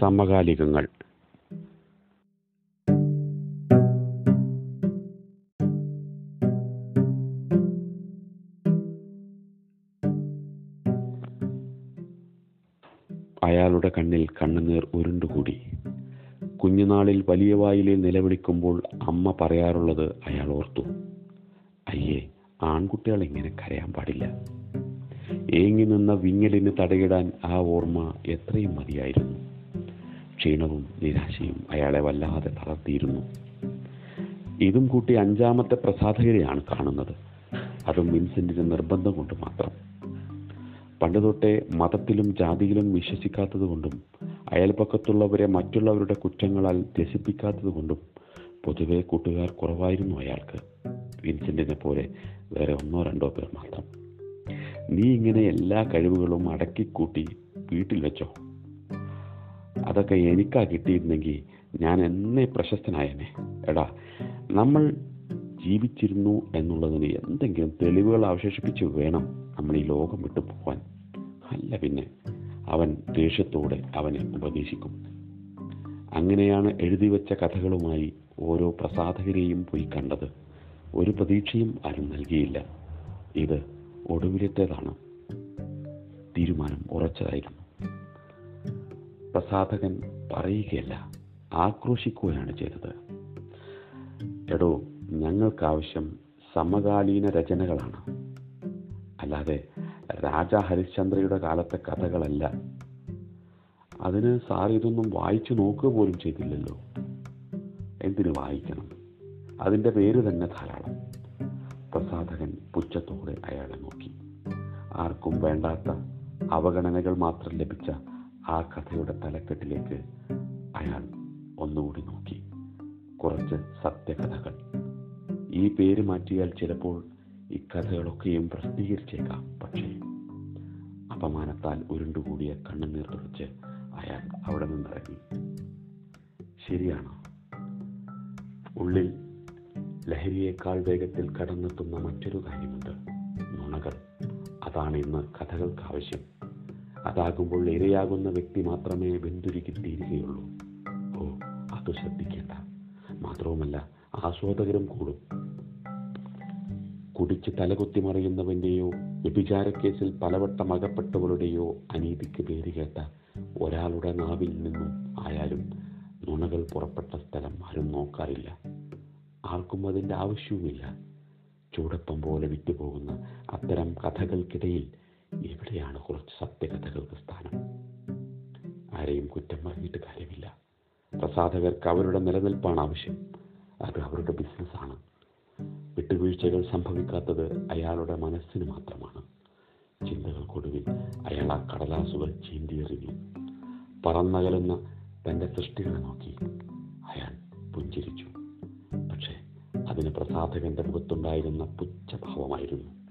സമകാലികങ്ങൾ. അയാളുടെ കണ്ണിൽ കണ്ണുനീർ ഉരുണ്ടുകൂടി. കുഞ്ഞുനാളിൽ വലിയ വായിലെ നിലവിളിക്കുമ്പോൾ അമ്മ പറയാറുള്ളത് അയാൾ ഓർത്തു. അയ്യേ ആൺകുട്ടികൾ ഇങ്ങനെ കരയാൻ പാടില്ല. ഏങ്ങി നിന്ന വിങ്ങലിന് തടയിടാൻ ആ ഓർമ്മ എത്രയും മതിയായിരുന്നു. ക്ഷീണവും നിരാശയും അയാളെ വല്ലാതെ തളർത്തിയിരുന്നു. ഇതും കൂട്ടി അഞ്ചാമത്തെ പ്രസാധകരെയാണ് കാണുന്നത്. അതും വിൻസെന്റിന് നിർബന്ധം കൊണ്ട് മാത്രം. പണ്ട് തൊട്ടേ മതത്തിലും ജാതിയിലും വിശ്വസിക്കാത്തതുകൊണ്ടും അയൽപക്കത്തുള്ളവരെ മറ്റുള്ളവരുടെ കുറ്റങ്ങളാൽ രസിപ്പിക്കാത്തതുകൊണ്ടും പൊതുവെ കൂട്ടുകാർ കുറവായിരുന്നു അയാൾക്ക്. വിൻസെന്റിനെ പോലെ വേറെ ഒന്നോ രണ്ടോ പേർ മാത്രം. നീ ഇങ്ങനെ എല്ലാ കഴിവുകളും അടക്കിക്കൂട്ടി വീട്ടിൽ വെച്ചോ? അതൊക്കെ എനിക്കാ കിട്ടിയിരുന്നെങ്കിൽ ഞാൻ എന്നേ പ്രശസ്തനായനെ. എടാ നമ്മൾ ജീവിച്ചിരുന്നു എന്നുള്ളതിന് എന്തെങ്കിലും തെളിവുകൾ അവശേഷിപ്പിച്ച് വേണം നമ്മൾ ഈ ലോകം വിട്ടു പോവാൻ. അല്ല പിന്നെ അവൻ ദേഷ്യത്തോടെ അവനെ ഉപദേശിക്കും. അങ്ങനെയാണ് എഴുതി വെച്ച കഥകളുമായി ഓരോ പ്രസാധകരെയും പോയി കണ്ടത്. ഒരു പ്രതീക്ഷയും ആരും നൽകിയില്ല. ഇത് ഒടുവിലത്തേതാണ്. തീരുമാനം ഉറച്ചതായിരുന്നു. പ്രസാധകൻ പറയുകയല്ല ആക്രോശിക്കുകയാണ് ചെയ്തത്. എടോ ഞങ്ങൾക്കാവശ്യം സമകാലീന രചനകളാണ്. അല്ലാതെ രാജാ ഹരിശ്ചന്ദ്രയുടെ കാലത്തെ കഥകളല്ല. അതിന് സാർ ഇതൊന്നും വായിച്ചു നോക്കുക പോലും ചെയ്തില്ലല്ലോ. എന്തിനു വായിക്കണം? അതിന്റെ പേര് തന്നെ ധാരാളം. പ്രസാധകൻ പുച്ഛത്തോടെ അയാളെ നോക്കി. ആർക്കും വേണ്ടാത്ത അവഗണനകൾ മാത്രം ലഭിച്ച ആ കഥയുടെ തലക്കെട്ടിലേക്ക് അയാൾ ഒന്നുകൂടി നോക്കി. കുറച്ച് സത്യകഥകൾ. ഈ പേര് മാറ്റിയാൽ ചിലപ്പോൾ ഈ കഥകളൊക്കെയും പ്രസിദ്ധീകരിച്ചേക്കാം. പക്ഷേ അപമാനത്താൽ ഉരുണ്ടുകൂടിയ കണ്ണുനീർ തുടച്ച് അയാൾ അവിടെ നിന്നിറങ്ങി. ശരിയാണ്? ഉള്ളിൽ ലഹരിയേക്കാൾ വേഗത്തിൽ കടന്നെത്തുന്ന മറ്റൊരു കാര്യമുണ്ട്. നുണകൾ. അതാണ് ഇന്ന് കഥകൾക്ക് ആവശ്യം അതാകുമ്പോൾ ഇരയാകുന്ന വ്യക്തി മാത്രമേ വെന്തുരുക്കി തീരുകയുള്ളൂ ഓ അത് ശ്രദ്ധിക്കേണ്ട. മാത്രവുമല്ല ആസ്വാദകരും കൂടും. കുടിച്ച് തലകുത്തി മറിയുന്നവന്റെയോ വ്യഭിചാരക്കേസിൽ പലവട്ടം അകപ്പെട്ടവരുടെയോ അനീതിക്ക് പേര് കേട്ട ഒരാളുടെ നാവിൽ നിന്നും ആയാലും നുണകൾ പുറപ്പെട്ട സ്ഥലം ആരും നോക്കാറില്ല. ആർക്കും അതിന്റെ ആവശ്യവുമില്ല. ചൂടപ്പം പോലെ വിറ്റുപോകുന്ന അത്തരം കഥകൾക്കിടയിൽ എവിടെയാണ് കുറച്ച് സത്യകഥകൾക്ക് സ്ഥാനം. ആരെയും കുറ്റം പറഞ്ഞിട്ട് കാര്യമില്ല. പ്രസാധകർക്ക് അവരുടെ നിലനിൽപ്പാണ് ആവശ്യം. അത് അവരുടെ ബിസിനസ്സാണ്. വിട്ടുവീഴ്ചകൾ സംഭവിക്കാത്തത് അയാളുടെ മനസ്സിന് മാത്രമാണ്. ചിന്തകൾക്കൊടുവിൽ അയാൾ ആ കടലാസുകൾ ചീന്തിയെറിഞ്ഞു. പറന്നകലുന്ന തന്റെ സൃഷ്ടികളെ നോക്കി. അയാൾ പുഞ്ചിരിച്ചു. പക്ഷേ അതിന് പ്രസാധകന്റെ മുഖത്തുണ്ടായിരുന്ന പുച്ഛഭാവമായിരുന്നു.